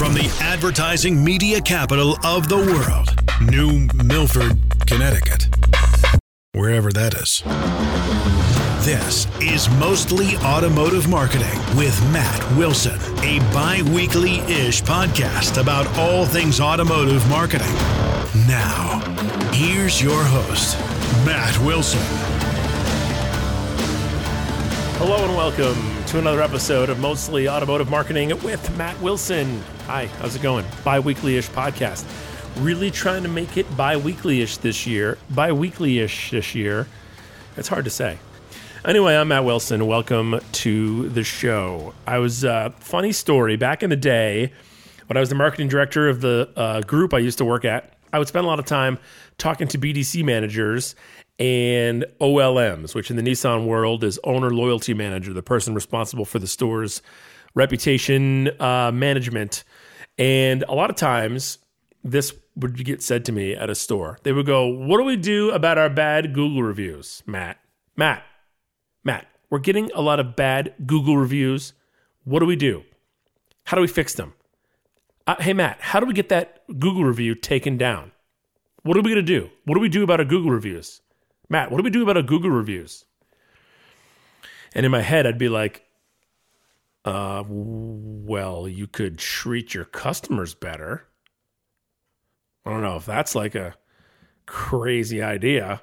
From the advertising media capital of the world, New Milford, Connecticut. Wherever that is. This is Mostly Automotive Marketing with Matt Wilson, a bi weekly ish podcast about all things automotive marketing. Now, here's your host, Matt Wilson. Hello and welcome to another episode of Mostly Automotive Marketing with Matt Wilson. Hi, how's it going? Bi weekly ish podcast. Really trying to make it bi weekly ish this year. Bi weekly ish this year. It's hard to say. Anyway, I'm Matt Wilson. Welcome to the show. I was, uh, funny story, back in the day when I was the marketing director of the uh, group I used to work at, I would spend a lot of time talking to BDC managers and OLMs, which in the Nissan world is owner loyalty manager, the person responsible for the store's reputation uh, management. And a lot of times, this would get said to me at a store. They would go, What do we do about our bad Google reviews, Matt? Matt, Matt, we're getting a lot of bad Google reviews. What do we do? How do we fix them? Uh, hey, Matt, how do we get that Google review taken down? What are we going to do? What do we do about our Google reviews? Matt, what do we do about our Google reviews? And in my head, I'd be like, uh, well, you could treat your customers better. I don't know if that's like a crazy idea.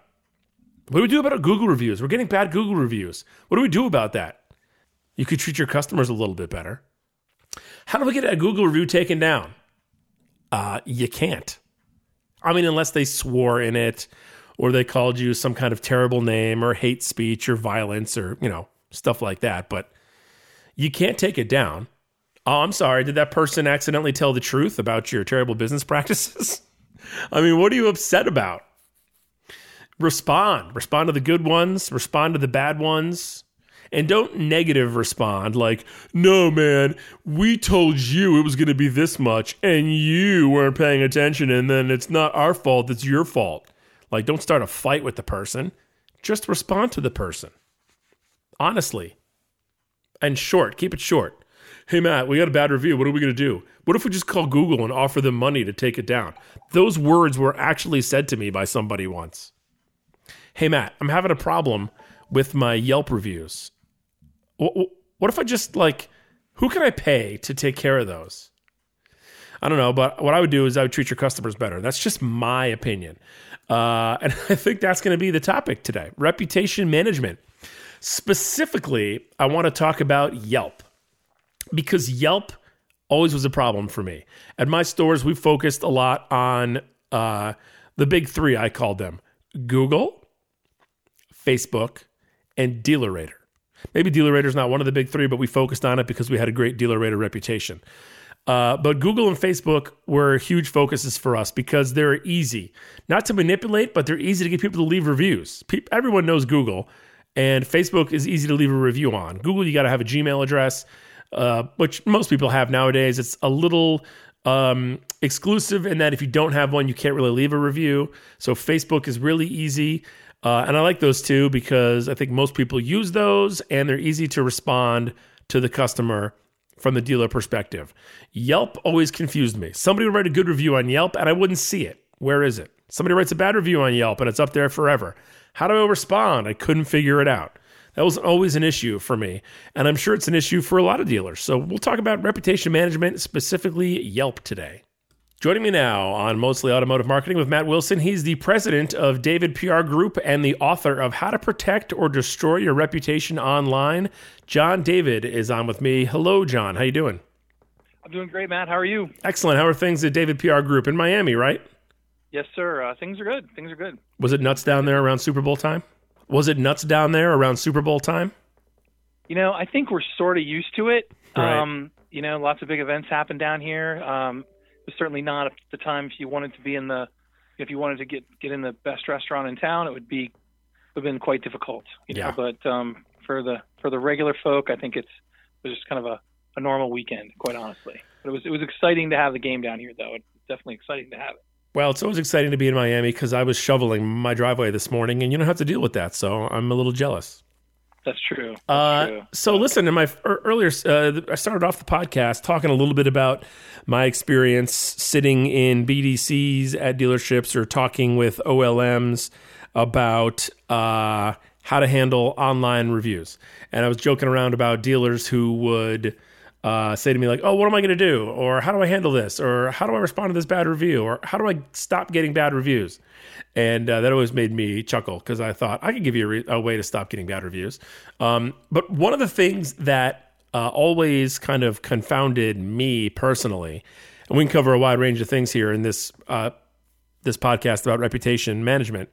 What do we do about our Google reviews? We're getting bad Google reviews. What do we do about that? You could treat your customers a little bit better. How do we get a Google review taken down? Uh, you can't. I mean, unless they swore in it or they called you some kind of terrible name or hate speech or violence or, you know, stuff like that. But you can't take it down. Oh, I'm sorry. Did that person accidentally tell the truth about your terrible business practices? I mean, what are you upset about? Respond. Respond to the good ones, respond to the bad ones. And don't negative respond like, no, man, we told you it was going to be this much and you weren't paying attention and then it's not our fault, it's your fault. Like, don't start a fight with the person. Just respond to the person. Honestly. And short. Keep it short. Hey, Matt, we got a bad review. What are we going to do? What if we just call Google and offer them money to take it down? Those words were actually said to me by somebody once. Hey, Matt, I'm having a problem with my Yelp reviews. What if I just like, who can I pay to take care of those? I don't know, but what I would do is I would treat your customers better. That's just my opinion. Uh, and I think that's going to be the topic today reputation management. Specifically, I want to talk about Yelp because Yelp always was a problem for me. At my stores, we focused a lot on uh, the big three, I called them Google, Facebook, and DealerRater. Maybe DealerRater is not one of the big three, but we focused on it because we had a great DealerRater reputation. Uh, but Google and Facebook were huge focuses for us because they're easy, not to manipulate, but they're easy to get people to leave reviews. Pe- everyone knows Google, and Facebook is easy to leave a review on. Google, you got to have a Gmail address, uh, which most people have nowadays. It's a little um, exclusive in that if you don't have one, you can't really leave a review. So Facebook is really easy. Uh, and I like those two because I think most people use those and they're easy to respond to the customer from the dealer perspective. Yelp always confused me. Somebody would write a good review on Yelp and I wouldn't see it. Where is it? Somebody writes a bad review on Yelp and it's up there forever. How do I respond? I couldn't figure it out. That was always an issue for me. And I'm sure it's an issue for a lot of dealers. So we'll talk about reputation management, specifically Yelp today. Joining me now on Mostly Automotive Marketing with Matt Wilson. He's the president of David PR Group and the author of How to Protect or Destroy Your Reputation Online. John David is on with me. Hello, John. How you doing? I'm doing great, Matt. How are you? Excellent. How are things at David PR Group in Miami, right? Yes, sir. Uh, things are good. Things are good. Was it nuts down there around Super Bowl time? Was it nuts down there around Super Bowl time? You know, I think we're sort of used to it. Right. Um, you know, lots of big events happen down here. Um, certainly not at the time if you wanted to be in the if you wanted to get get in the best restaurant in town, it would be would have been quite difficult. You know? Yeah. But um, for the for the regular folk, I think it's it was just kind of a, a normal weekend, quite honestly. But it was it was exciting to have the game down here, though. It's definitely exciting to have it. Well, it's always exciting to be in Miami because I was shoveling my driveway this morning and you don't have to deal with that. So I'm a little jealous. That's true. That's Uh, true. so listen, in my er, earlier, uh, I started off the podcast talking a little bit about my experience sitting in BDCs at dealerships or talking with OLMs about uh, how to handle online reviews. And I was joking around about dealers who would uh, say to me like, "Oh, what am I going to do?" or "How do I handle this?" or "How do I respond to this bad review?" or "How do I stop getting bad reviews?" And uh, that always made me chuckle because I thought I could give you a, re- a way to stop getting bad reviews. Um, but one of the things that uh, always kind of confounded me personally, and we can cover a wide range of things here in this uh, this podcast about reputation management.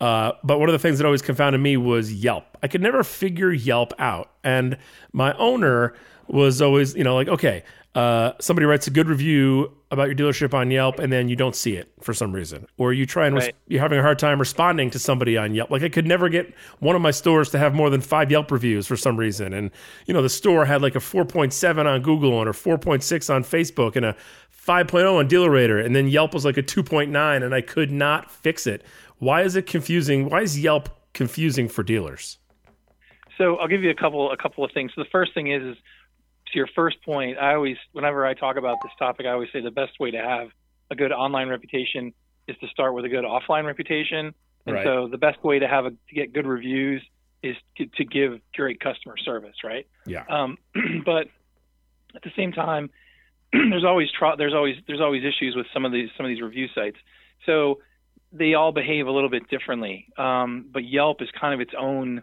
Uh, but one of the things that always confounded me was Yelp. I could never figure Yelp out, and my owner was always, you know, like, okay, uh, somebody writes a good review about your dealership on Yelp, and then you don't see it for some reason, or you try and res- Right. you're having a hard time responding to somebody on Yelp. Like I could never get one of my stores to have more than five Yelp reviews for some reason, and you know, the store had like a 4.7 on Google and a 4.6 on Facebook and a 5.0 on DealerRater, and then Yelp was like a 2.9, and I could not fix it. Why is it confusing? Why is Yelp confusing for dealers? So I'll give you a couple a couple of things. So the first thing is, is to your first point. I always, whenever I talk about this topic, I always say the best way to have a good online reputation is to start with a good offline reputation. And Right. so the best way to have a, to get good reviews is to, to give great customer service, right? Yeah. Um, but at the same time, there's always tro- there's always there's always issues with some of these some of these review sites. So they all behave a little bit differently. Um, but Yelp is kind of its own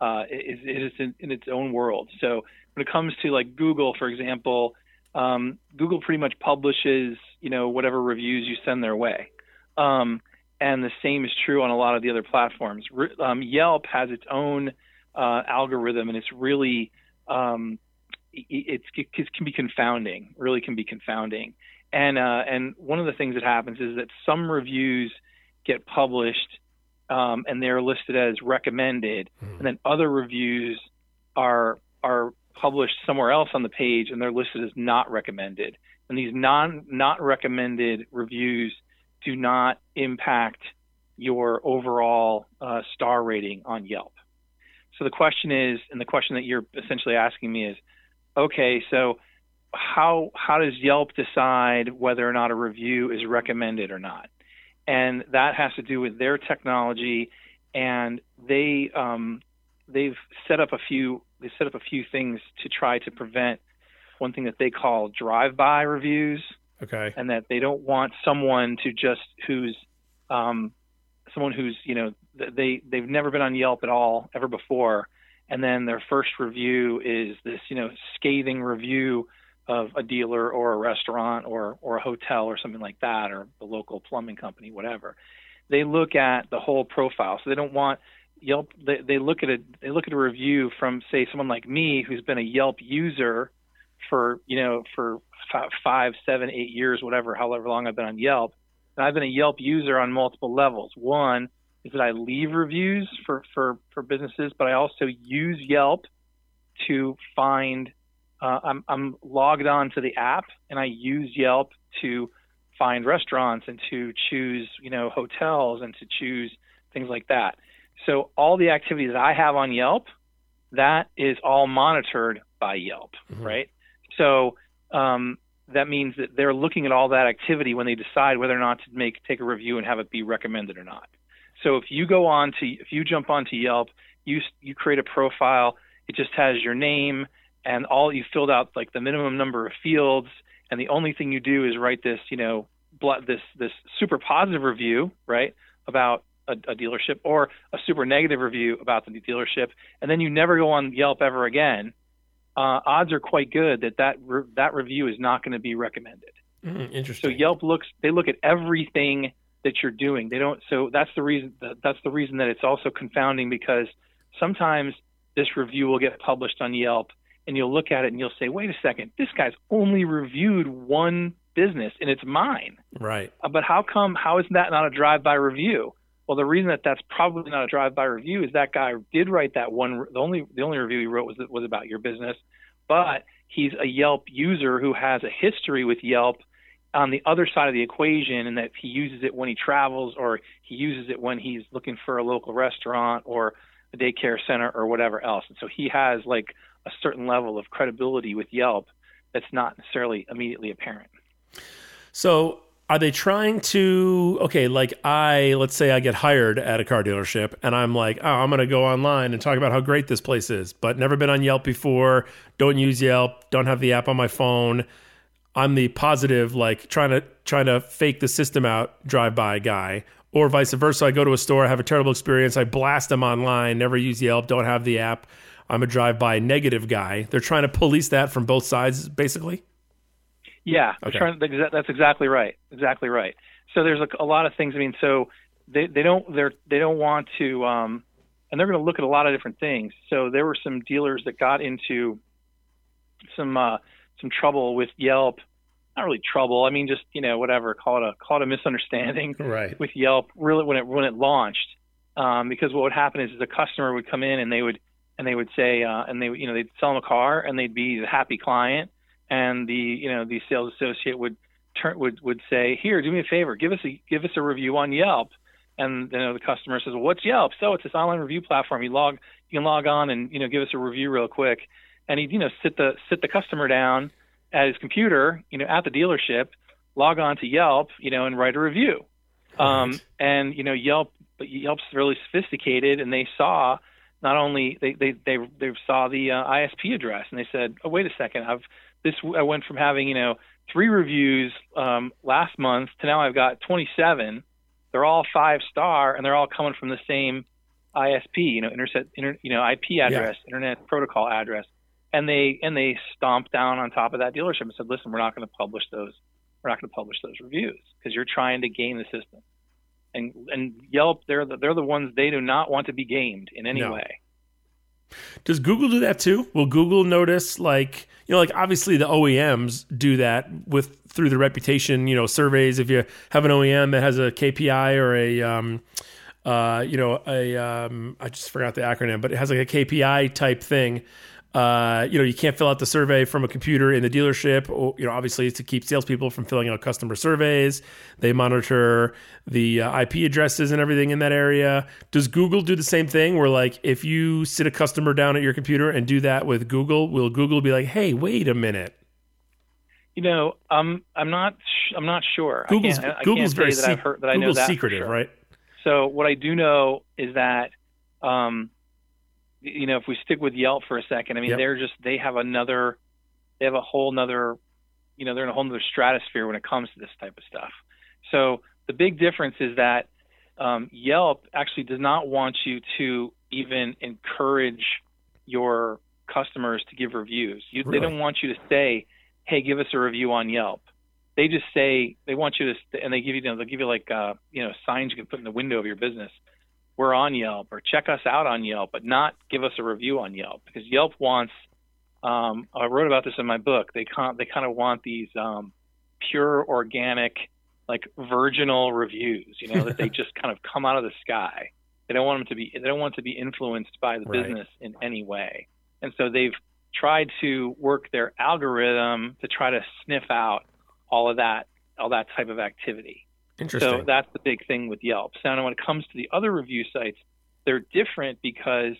uh, is, is in, in its own world. So when it comes to like Google, for example, um, Google pretty much publishes you know whatever reviews you send their way. Um, and the same is true on a lot of the other platforms. Re- Um, Yelp has its own uh, algorithm, and it's really um, it, it can be confounding. Really, can be confounding. And uh, and one of the things that happens is that some reviews get published um, and they're listed as recommended, and then other reviews are are published somewhere else on the page and they're listed as not recommended. And these non not recommended reviews do not impact your overall uh, star rating on Yelp. So the question is, and the question that you're essentially asking me is, okay, so how how does Yelp decide whether or not a review is recommended or not? And that has to do with their technology, and they um, they've set up a few they set up a few things to try to prevent one thing that they call drive-by reviews. Okay. and that they don't want someone to just who's um, someone who's you know they they've never been on Yelp at all ever before, and then their first review is this you know scathing review of a dealer or a restaurant or or a hotel or something like that or the local plumbing company whatever. They look at the whole profile, so they don't want Yelp. They, they look at a they look at a review from say someone like me who's been a Yelp user for you know for fi- five, seven, eight years, whatever, however long I've been on Yelp. And I've been a Yelp user on multiple levels. One is that I leave reviews for for for businesses, but I also use Yelp to find. Uh, I'm I'm logged on to the app, and I use Yelp to find restaurants and to choose you know hotels and to choose things like that. So all the activities I have on Yelp, that is all monitored by Yelp, Mhm. right? So um, that means that they're looking at all that activity when they decide whether or not to make take a review and have it be recommended or not. So if you go on to if you jump onto Yelp, you you create a profile. It just has your name and all you filled out like the minimum number of fields, and the only thing you do is write this you know this this super positive review right about a, a dealership or a super negative review about the dealership, and then you never go on Yelp ever again uh, odds are quite good that that re- that review is not going to be recommended. Mm, So. Yelp looks they look at everything that you're doing. They don't. So that's the reason that, that's the reason that it's also confounding because sometimes this review will get published on Yelp and you'll look at it and you'll say, wait a second, this guy's only reviewed one business and it's mine. Right. Uh, But how come? How is that not a drive-by review? Well, the reason that that's probably not a drive-by review is that guy did write that one. The only the only review he wrote was was about your business, but he's a Yelp user who has a history with Yelp on the other side of the equation, and that he uses it when he travels or he uses it when he's looking for a local restaurant or a daycare center or whatever else. And so he has like a certain level of credibility with Yelp that's not necessarily immediately apparent. So are they trying to okay like i let's say i get hired at a car dealership and i'm like oh i'm going to go online and talk about how great this place is but never been on yelp before don't use yelp don't have the app on my phone. I'm the positive like trying to trying to fake the system out drive by guy. Or vice versa i go to a store i have a terrible experience i blast them online never use yelp don't have the app i'm a drive by negative guy they're trying to police that from both sides basically yeah, okay. that's exactly right. Exactly right. So there's a, a, lot of things. I mean, so they they don't they're they don't want to, um, and they're going to look at a lot of different things. So there were some dealers that got into some uh, some trouble with Yelp. Not really trouble. I mean, just you know, whatever. Call it a call it a misunderstanding right. with Yelp. Really, when it when it launched, um, because what would happen is the customer would come in and they would and they would say uh, and they you know they'd sell them a car and they'd be the happy client and the you know the sales associate would turn would would say, "Here, do me a favor, give us a give us a review on Yelp." And you know the customer says, well, "What's Yelp?" So it's this online review platform. You log you can log on and you know give us a review real quick, and he'd you know sit the sit the customer down at his computer, you know, at the dealership, log on to Yelp, you know, and write a review. Right. Um, and you know Yelp, but Yelp's really sophisticated, and they saw not only they they they, they saw the uh, ISP address, and they said, "Oh, wait a second, I've this I went from having you know three reviews um, last month to now I've got 27. They're all five star and they're all coming from the same ISP, you know, internet, inter, you know, IP address, yeah. internet protocol address, and they and they stomped down on top of that dealership and said, listen, we're not going to publish those. We're not going to publish those reviews because you're trying to game the system. And and Yelp, they're the, they're the ones they do not want to be gamed in any no. way. Does Google do that too? Will Google notice like you know like obviously the OEMs do that with through the reputation you know surveys. If you have an OEM that has a KPI or a um, uh, you know a um, I just forgot the acronym, but it has like a KPI type thing uh, you know, you can't fill out the survey from a computer in the dealership. Or, you know, obviously to keep salespeople from filling out customer surveys. They monitor the uh, IP addresses and everything in that area. Does Google do the same thing? Where like, if you sit a customer down at your computer and do that with Google, will Google be like, "Hey, wait a minute"? You know, um, I'm not. Sh- I'm not sure. Google's I can't, I Google's very that I've heard that Google's know that secretive, sure. right? So what I do know is that. Um, you know, if we stick with Yelp for a second, I mean, yep. they're just they have another, they have a whole nother, you know, they're in a whole nother stratosphere when it comes to this type of stuff. So the big difference is that um, Yelp actually does not want you to even encourage your customers to give reviews. You, really? They don't want you to say, "Hey, give us a review on Yelp." They just say they want you to, and they give you, you know, they'll give you like, uh, you know, signs you can put in the window of your business we're on Yelp or check us out on Yelp, but not give us a review on Yelp because Yelp wants. Um, I wrote about this in my book. They kind they kind of want these um, pure organic, like virginal reviews. You know that they just kind of come out of the sky. They don't want them to be. They don't want to be influenced by the right. business in any way. And so they've tried to work their algorithm to try to sniff out all of that, all that type of activity. Interesting. So that's the big thing with Yelp. So now when it comes to the other review sites, they're different because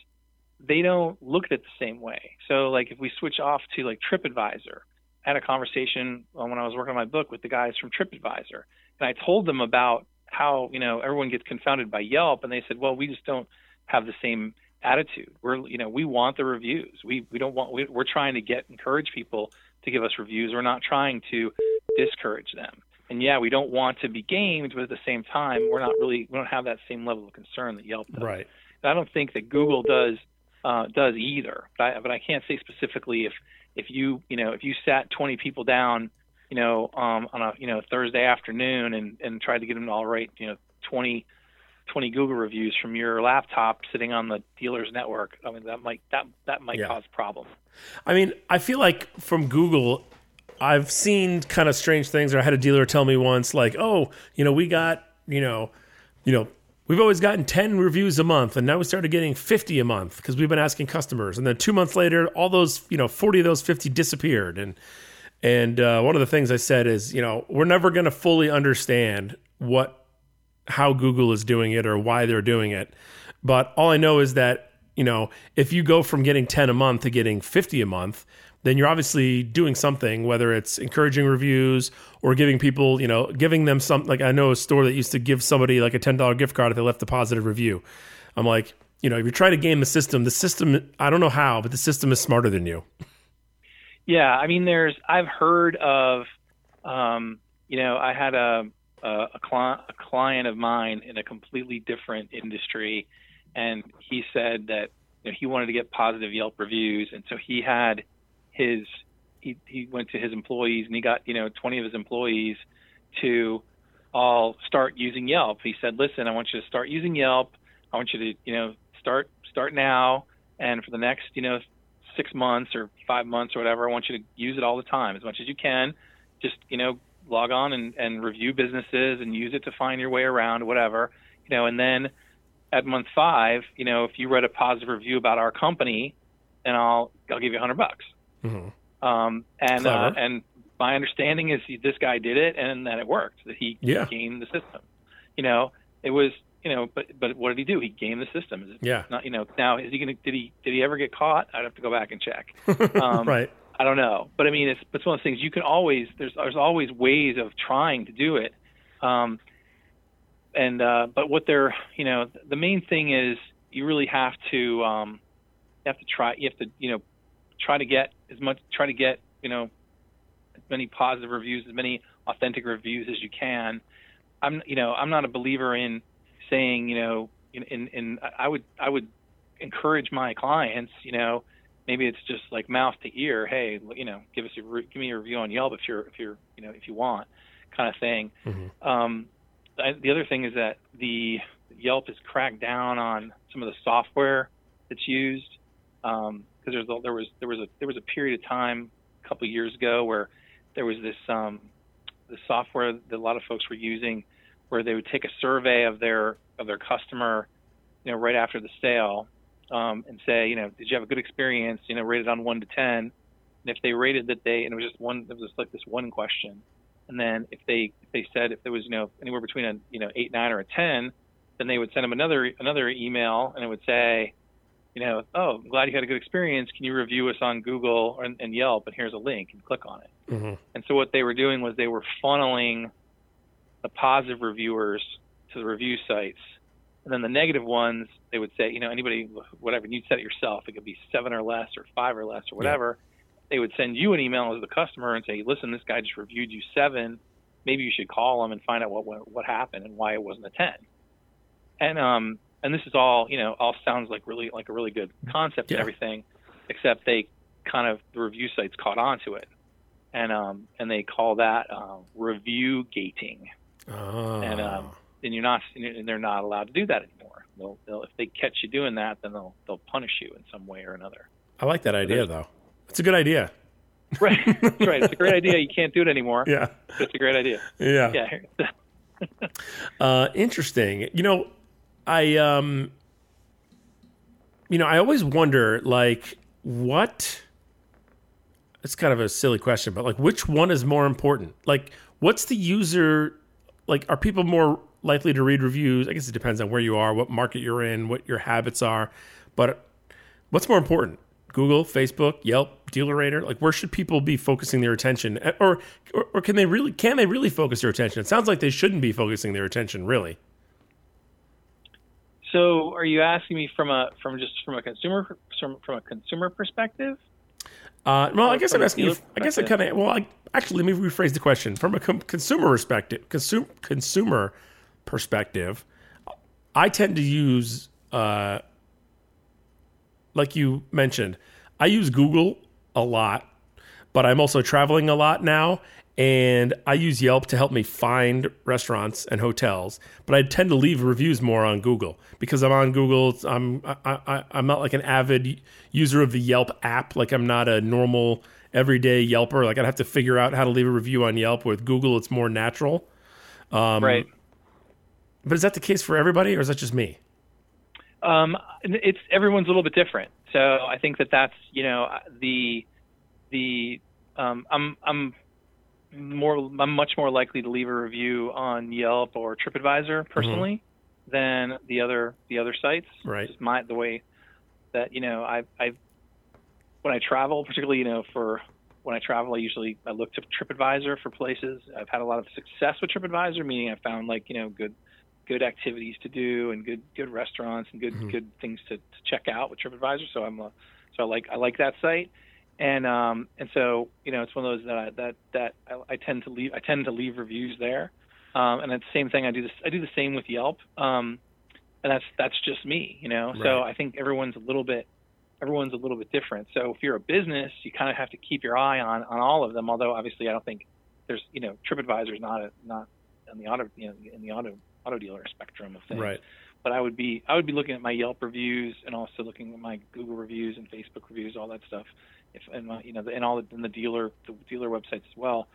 they don't look at it the same way. So like if we switch off to like TripAdvisor, I had a conversation uh, when I was working on my book with the guys from TripAdvisor, and I told them about how you know everyone gets confounded by Yelp, and they said, well, we just don't have the same attitude. We're you know we want the reviews. We we don't want we, we're trying to get encourage people to give us reviews. We're not trying to discourage them and yeah, we don't want to be gamed, but at the same time, we're not really we don't have that same level of concern that Yelp does. Right. I don't think that Google does uh, does either. But I, but I can't say specifically if if you you know if you sat 20 people down, you know, um, on a you know Thursday afternoon and and tried to get them to all write you know 20 20 Google reviews from your laptop sitting on the dealer's network. I mean that might that that might yeah. cause problems. I mean, I feel like from Google I've seen kind of strange things. Or I had a dealer tell me once, like, "Oh, you know, we got, you know, you know, we've always gotten ten reviews a month, and now we started getting fifty a month because we've been asking customers." And then two months later, all those, you know, forty of those fifty disappeared. And and uh, one of the things I said is, you know, we're never going to fully understand what how Google is doing it or why they're doing it, but all I know is that you know, if you go from getting 10 a month to getting 50 a month, then you're obviously doing something, whether it's encouraging reviews or giving people, you know, giving them some. Like I know a store that used to give somebody like a ten dollar gift card if they left a positive review. I'm like, you know, if you're trying to game the system, the system, I don't know how, but the system is smarter than you. Yeah, I mean, there's I've heard of, um, you know, I had a a, a, a client of mine in a completely different industry, and he said that you know, he wanted to get positive Yelp reviews, and so he had his he he went to his employees and he got you know 20 of his employees to all start using Yelp. He said, "Listen, I want you to start using Yelp. I want you to you know start start now, and for the next you know six months or five months or whatever, I want you to use it all the time as much as you can. Just you know log on and, and review businesses and use it to find your way around, whatever you know, and then." At month five, you know, if you read a positive review about our company, then I'll I'll give you a hundred bucks. Mm-hmm. Um, and uh, and my understanding is he, this guy did it and that it worked. That he yeah. gamed the system. You know, it was you know, but but what did he do? He gamed the system. yeah. Not you know. Now is he gonna did he did he ever get caught? I'd have to go back and check. Um, right. I don't know, but I mean, it's it's one of those things. You can always there's there's always ways of trying to do it. Um, and uh, but what they're you know the main thing is you really have to um, you have to try you have to you know try to get as much try to get you know as many positive reviews as many authentic reviews as you can. I'm you know i'm not a believer in saying you know in in, in i would i would encourage my clients you know maybe it's just like mouth to ear hey you know give us a give me a review on yelp if you're if you're you know if you want kind of thing. Mm-hmm. um I, the other thing is that the yelp has cracked down on some of the software that's used. Um, because there was there was a there was a period of time a couple of years ago where there was this um, the software that a lot of folks were using where they would take a survey of their of their customer, you know, right after the sale, um, and say, you know, did you have a good experience? You know, rated on one to ten. And if they rated that they, and it was just one, it was just like this one question. And then if they if they said if there was you know anywhere between a you know eight nine or a ten, then they would send them another another email and it would say, you know, oh, I'm glad you had a good experience. Can you review us on Google and, and Yelp? And here's a link, and click on it. Mm-hmm. And so what they were doing was they were funneling the positive reviewers to the review sites, and then the negative ones they would say, you know, anybody, whatever, and you'd set it yourself. It could be seven or less, or five or less, or whatever. Yeah. They would send you an email as the customer and say, listen, this guy just reviewed you seven. Maybe you should call him and find out what what, what happened and why it wasn't a ten. And um, and this is all you know all sounds like really like a really good concept yeah. and everything except they kind of the review sites caught on to it. And um and they call that uh, review gating. Oh. and um and you're not and they're not allowed to do that anymore. They'll, they'll if they catch you doing that then they'll they'll punish you in some way or another. I like that idea though. It's a good idea. Right. That's right. It's a great idea. You can't do it anymore. Yeah. It's a great idea. Yeah. Yeah. Uh, interesting. You know I um you know, I always wonder like what it's kind of a silly question, but like which one is more important? Like what's the user like are people more likely to read reviews? I guess it depends on where you are, what market you're in, what your habits are. But what's more important? Google, Facebook, Yelp, DealerRater? Like where should people be focusing their attention? Or, or or can they really can they really focus their attention? It sounds like they shouldn't be focusing their attention really. So, are you asking me from a from just from a consumer from, from a consumer perspective? Uh, well, I guess I'm asking you. I guess I kind of. Well, I, actually, let me rephrase the question from a com- consumer perspective. Consumer consumer perspective, I tend to use, uh, like you mentioned, I use Google a lot, but I'm also traveling a lot now, and I use Yelp to help me find restaurants and hotels. But I tend to leave reviews more on Google because I'm on Google. I'm I, am not like an avid user of the Yelp app. Like I'm not a normal everyday Yelper. Like I'd have to figure out how to leave a review on Yelp. With Google, it's more natural. Um, right. But is that the case for everybody, or is that just me? Um, it's everyone's a little bit different. So I think that that's you know the the um, I'm I'm more I'm much more likely to leave a review on Yelp or TripAdvisor personally mm-hmm. than the other the other sites. Right. My the way that you know I I when I travel, particularly you know for when I travel, I usually I look to TripAdvisor for places. I've had a lot of success with TripAdvisor, meaning I found like you know good good activities to do and good good restaurants and good mm-hmm. good things to, to check out with TripAdvisor. So I'm a, so I like I like that site, and um and so you know it's one of those that I, that that I, I tend to leave I tend to leave reviews there, um, and it's the same thing I do this I do the same with Yelp, um, and that's that's just me, you know. Right. So I think everyone's a little bit everyone's a little bit different. So if you're a business, you kind of have to keep your eye on on all of them. Although obviously, I don't think there's you know TripAdvisor is not a, not in the auto you know in the auto auto dealer spectrum of things. Right. But I would be I would be looking at my Yelp reviews and also looking at my Google reviews and Facebook reviews, all that stuff. If and my, you know and all and the dealer the dealer websites as well.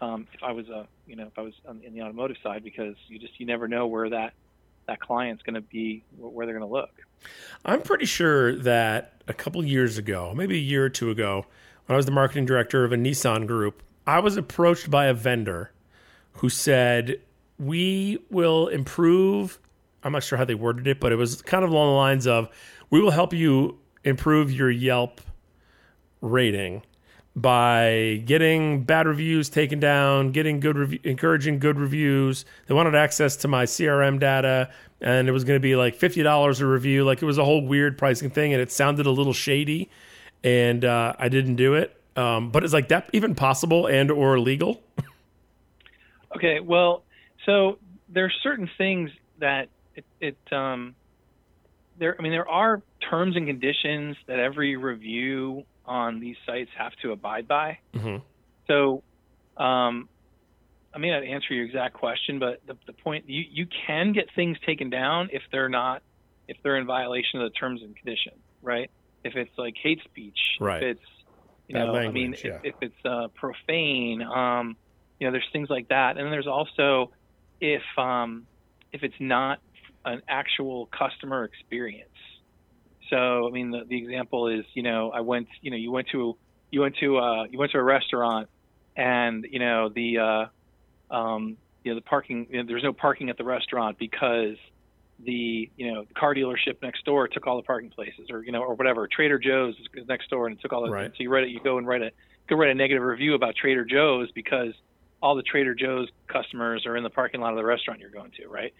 Um, if I was a you know if I was on, in the automotive side because you just you never know where that that client's going to be where they're going to look. I'm pretty sure that a couple years ago, maybe a year or two ago, when I was the marketing director of a Nissan group, I was approached by a vendor who said, We will improve. I'm not sure how they worded it, but it was kind of along the lines of, We will help you improve your Yelp rating by getting bad reviews taken down, getting good, rev- encouraging good reviews. They wanted access to my CRM data, and it was going to be like fifty dollars a review. Like it was a whole weird pricing thing, and it sounded a little shady, and uh, I didn't do it. Um, but it's like that even possible and or legal? okay, well, so there's certain things that it, it um, there. I mean, there are terms and conditions that every review on these sites have to abide by. Mm-hmm. So, um, I may not answer your exact question, but the, the point you, you can get things taken down if they're not if they're in violation of the terms and conditions, right? If it's like hate speech, right? If it's you know, language, I mean, yeah. if, if, it's uh, profane, um, you know, there's things like that, and then there's also if um, if it's not an actual customer experience. So, I mean, the, the example is, you know, I went, you know, you went to, you went to, uh, you went to a restaurant, and you know the, uh, um, you know, the parking, you know, there's no parking at the restaurant because the, you know, the car dealership next door took all the parking places, or you know, or whatever. Trader Joe's is next door and it took all the. Right. So you write it, you go and write a, go write a negative review about Trader Joe's because all the Trader Joe's customers are in the parking lot of the restaurant you're going to, right?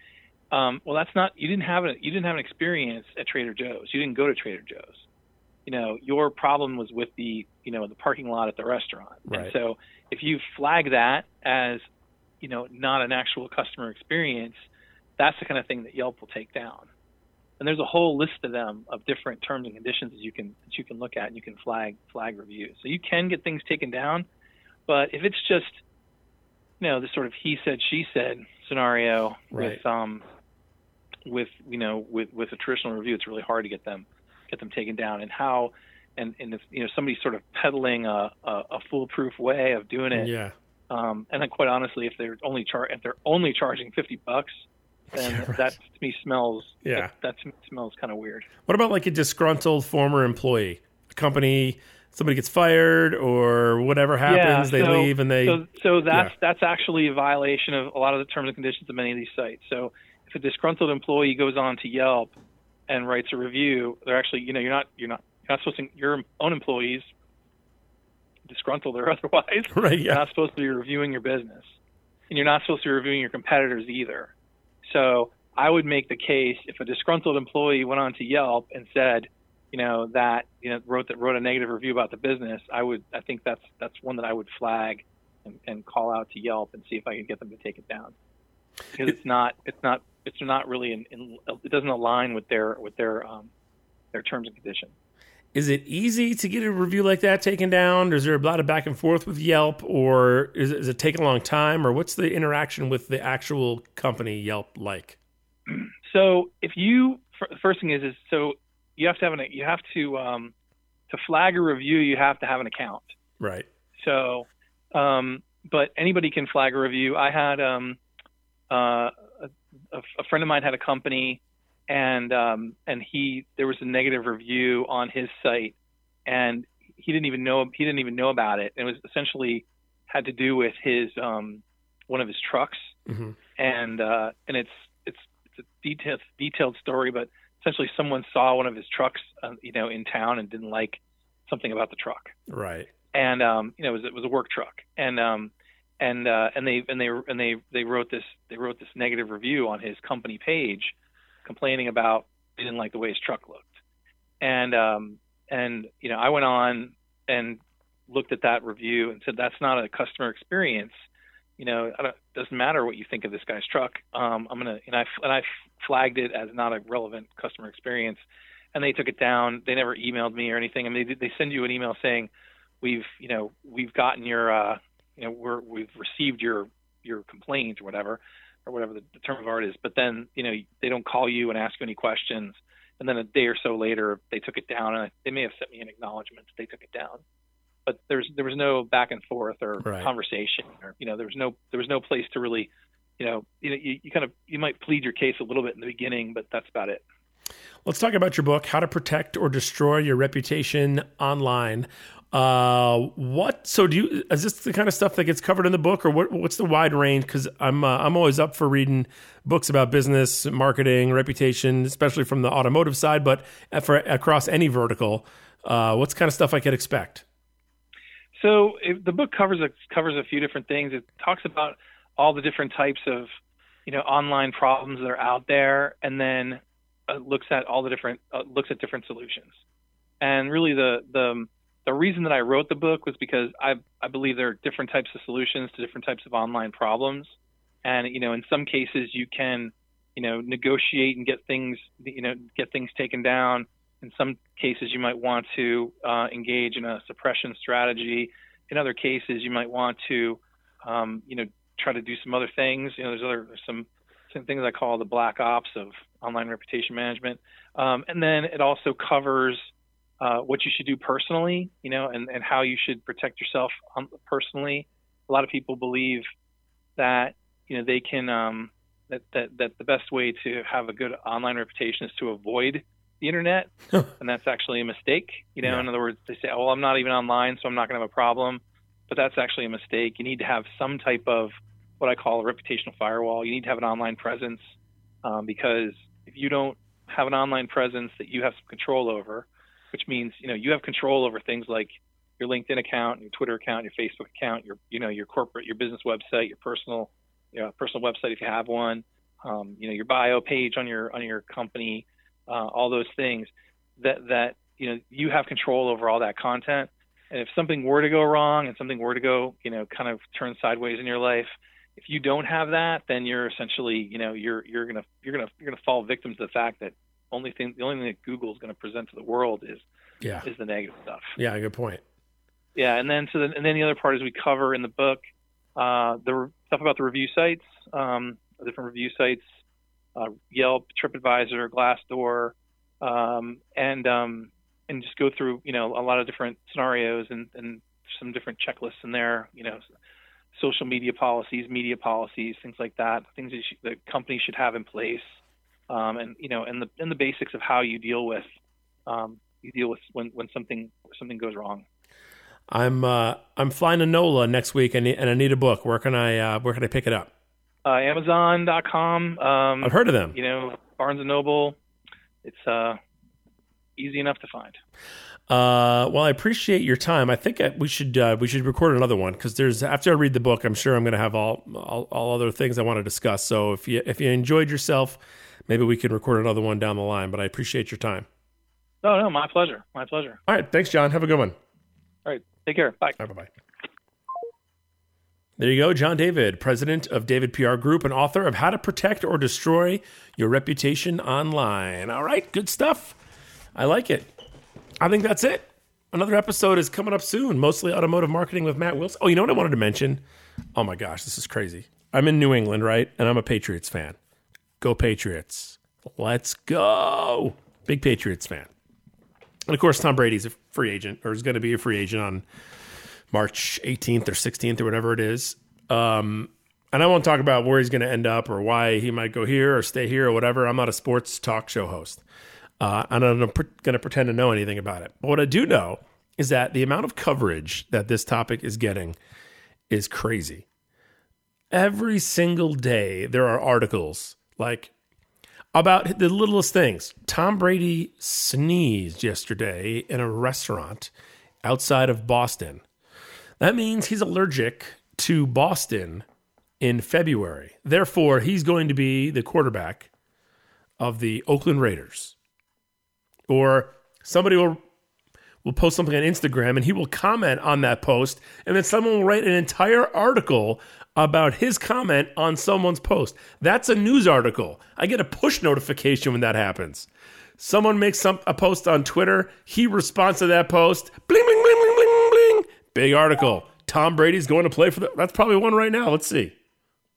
Um, well, that's not you didn't have a you didn't have an experience at Trader Joe's. You didn't go to Trader Joe's. You know, your problem was with the you know the parking lot at the restaurant. Right. And so if you flag that as you know not an actual customer experience, that's the kind of thing that Yelp will take down. And there's a whole list of them of different terms and conditions that you can that you can look at and you can flag flag reviews. So you can get things taken down, but if it's just you know the sort of he said she said scenario right. with um with you know with with a traditional review, it's really hard to get them get them taken down. And how and and if you know somebody's sort of peddling a, a, a foolproof way of doing it, yeah. Um, and then quite honestly, if they're only char if they're only charging fifty bucks, then Yeah, right. that to me smells Yeah. that, that smells kind of weird. What about like a disgruntled former employee? A company, somebody gets fired or whatever happens, they so, leave and they. so so that's yeah. that's actually a violation of a lot of the terms and conditions of many of these sites. So if a disgruntled employee goes on to Yelp and writes a review, they're actually you know you're not you're not you're not supposed to your own employees disgruntled or otherwise right, you're yeah. not supposed to be reviewing your business, and you're not supposed to be reviewing your competitors either. So I would make the case if a disgruntled employee went on to Yelp and said, you know, that you know wrote that wrote a negative review about the business, I would I think that's that's one that I would flag and, and call out to Yelp and see if I could get them to take it down because it's not it's not it's not really in, in it doesn't align with their with their um, their terms and conditions. Is it easy to get a review like that taken down? Is there a lot of back and forth with Yelp, or is it, does it take a long time, or what's the interaction with the actual company Yelp like? So if you the first thing is is so you have to have an you have to um, to flag a review you have to have an account. Right. So, um, but anybody can flag a review. I had um, uh, a, a friend of mine had a company, and um, and he there was a negative review on his site, and he didn't even know he didn't even know about it. It was essentially had to do with his um, one of his trucks, hmm and uh, and it's it's it's a detailed detailed story, but essentially someone saw one of his trucks, uh, you know, in town and didn't like something about the truck, Right. and um, you know, it was it was a work truck, and um, and uh, and they and they and they they wrote this they wrote this negative review on his company page, complaining about they didn't like the way his truck looked, and um, and you know, I went on and looked at that review and said that's not a customer experience. You know, it doesn't matter what you think of this guy's truck. Um, I'm gonna and I and I flagged it as not a relevant customer experience, and they took it down. They never emailed me or anything. I mean, they, they send you an email saying, "We've you know we've gotten your uh, you know we're we've received your your complaint or whatever or whatever the, the term of art is." But then you know they don't call you and ask you any questions. And then a day or so later, they took it down, and they may have sent me an acknowledgement that they took it down but there's there was no back and forth or Right. conversation or you know there was no there was no place to really you know you know you, you kind of you might plead your case a little bit in the beginning but that's about it Let's talk about your book, How to Protect or Destroy Your Reputation Online. Uh, what? So, do you? Is this the kind of stuff that gets covered in the book, or what, what's the wide range? Because I'm uh, I'm always up for reading books about business, marketing, reputation, especially from the automotive side, but for across any vertical. Uh, what's kind of stuff I could expect? so if the book covers a covers a few different things it talks about all the different types of you know online problems that are out there and then uh, looks at all the different uh, looks at different solutions and really the the the reason that I wrote the book was because I I believe there are different types of solutions to different types of online problems. And you know in some cases you can you know negotiate and get things you know get things taken down. In some cases you might want to uh, engage in a suppression strategy. In other cases you might want to um, you know try to do some other things. You know there's other there's some some things I call the black ops of online reputation management. Um, and then it also covers uh, what you should do personally you know and, and how you should protect yourself um, personally a lot of people believe that you know they can um, that, that that the best way to have a good online reputation is to avoid the internet, and that's actually a mistake. You know, Yeah. in other words, they say, "Oh, well, I'm not even online, so I'm not going to have a problem," but that's actually a mistake. You need to have some type of what I call a reputational firewall. You need to have an online presence um, because if you don't have an online presence that you have some control over, which means you know you have control over things like your LinkedIn account, your Twitter account, your Facebook account, your you know your corporate, your business website, your personal, you know, personal website if you have one, um, you know your bio page on your on your company, uh, all those things that that you know you have control over all that content. And if something were to go wrong and something were to go, you know, kind of turn sideways in your life, if you don't have that, then you're essentially, you know, you're you're gonna you're gonna you're gonna fall victim to the fact that only thing the only thing that Google is going to present to the world is Yeah, is the negative stuff. yeah, good point. Yeah, and then so the, and then the other part is we cover in the book uh, the stuff about the review sites, um, different review sites, uh, Yelp, TripAdvisor, Glassdoor, um, and um, and just go through you know a lot of different scenarios and, and some different checklists in there. You know, social media policies, media policies, things like that, things that you, the company should have in place, um, and you know, and the and the basics of how you deal with um, you deal with when when something something goes wrong. I'm uh, I'm flying to NOLA next week, and, and I need a book. Where can I uh, where can I pick it up? uh, Amazon.com. Um, I've heard of them. you know, Barnes and Noble. It's uh, easy enough to find. Uh, well, I appreciate your time. I think I, we should uh, we should record another one because there's after I read the book, I'm sure I'm going to have all, all all other things I want to discuss. So if you if you enjoyed yourself, maybe we can record another one down the line. But I appreciate your time. No, no, my pleasure. My pleasure. All right, thanks, John. Have a good one. All right, take care. Bye. Bye bye. There you go, John David, president of David PR Group and author of How to Protect or Destroy Your Reputation Online. All right, good stuff. I like it. I think that's it. Another episode is coming up soon, mostly automotive marketing with Matt Wilson. Oh, you know what I wanted to mention? Oh my gosh, this is crazy. I'm in New England, right? And I'm a Patriots fan. Go Patriots. Let's go. Big Patriots fan. And of course, Tom Brady's a free agent, or is going to be a free agent on March 18th or 16th or whatever it is. Um, and I won't talk about where he's going to end up or why he might go here or stay here or whatever. I'm not a sports talk show host. Uh, and I'm not going to pretend to know anything about it. But what I do know is that the amount of coverage that this topic is getting is crazy. Every single day, there are articles like, about the littlest things. Tom Brady sneezed yesterday in a restaurant outside of Boston. That means he's allergic to Boston in February. Therefore, he's going to be the quarterback of the Oakland Raiders. Or somebody will will post something on Instagram and he will comment on that post and then someone will write an entire article about his comment on someone's post. That's a news article. I get a push notification when that happens. Someone makes some a post on Twitter, he responds to that post, bling bling bling bling bling bling. Big article. Tom Brady's going to play for the That's probably one right now. Let's see.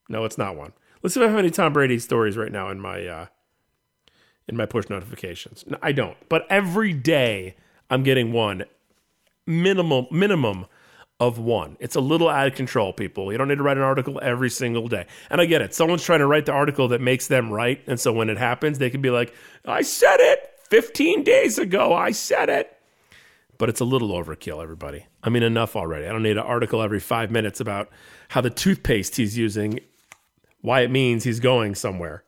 No, it's not one. Let's see if I have any Tom Brady stories right now in my uh, in my push notifications. No, I don't. But every day I'm getting one minimum minimum of one. It's a little out of control, people. You don't need to write an article every single day. And I get it. Someone's trying to write the article that makes them right, and so when it happens, they can be like, "I said it 15 days ago. I said it." But it's a little overkill, everybody. I mean, enough already. I don't need an article every five minutes about how the toothpaste he's using why it means he's going somewhere.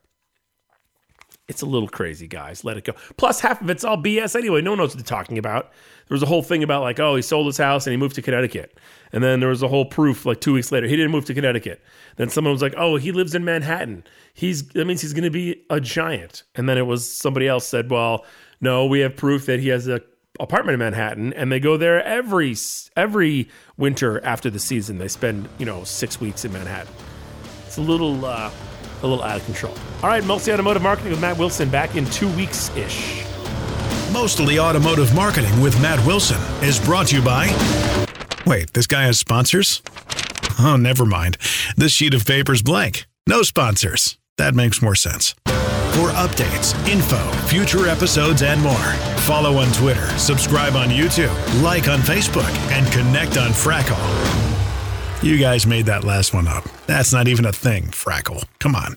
It's a little crazy, guys. Let it go. Plus, half of it's all BS anyway. No one knows what they're talking about. There was a whole thing about like, oh, he sold his house and he moved to Connecticut. And then there was a whole proof like two weeks later he didn't move to Connecticut. Then someone was like, oh, he lives in Manhattan. He's that means he's going to be a giant. And then it was somebody else said, well, no, we have proof that he has a apartment in Manhattan, and they go there every every winter after the season. They spend you know six weeks in Manhattan. It's a little uh, a little out of control. All right, mostly automotive marketing with Matt Wilson back in two weeks ish. Mostly Automotive Marketing with Matt Wilson is brought to you by. Wait, this guy has sponsors? Oh, never mind. This sheet of paper's blank. No sponsors. That makes more sense. For updates, info, future episodes, and more, follow on Twitter, subscribe on YouTube, like on Facebook, and connect on Frackle. You guys made that last one up. That's not even a thing, Frackle. Come on.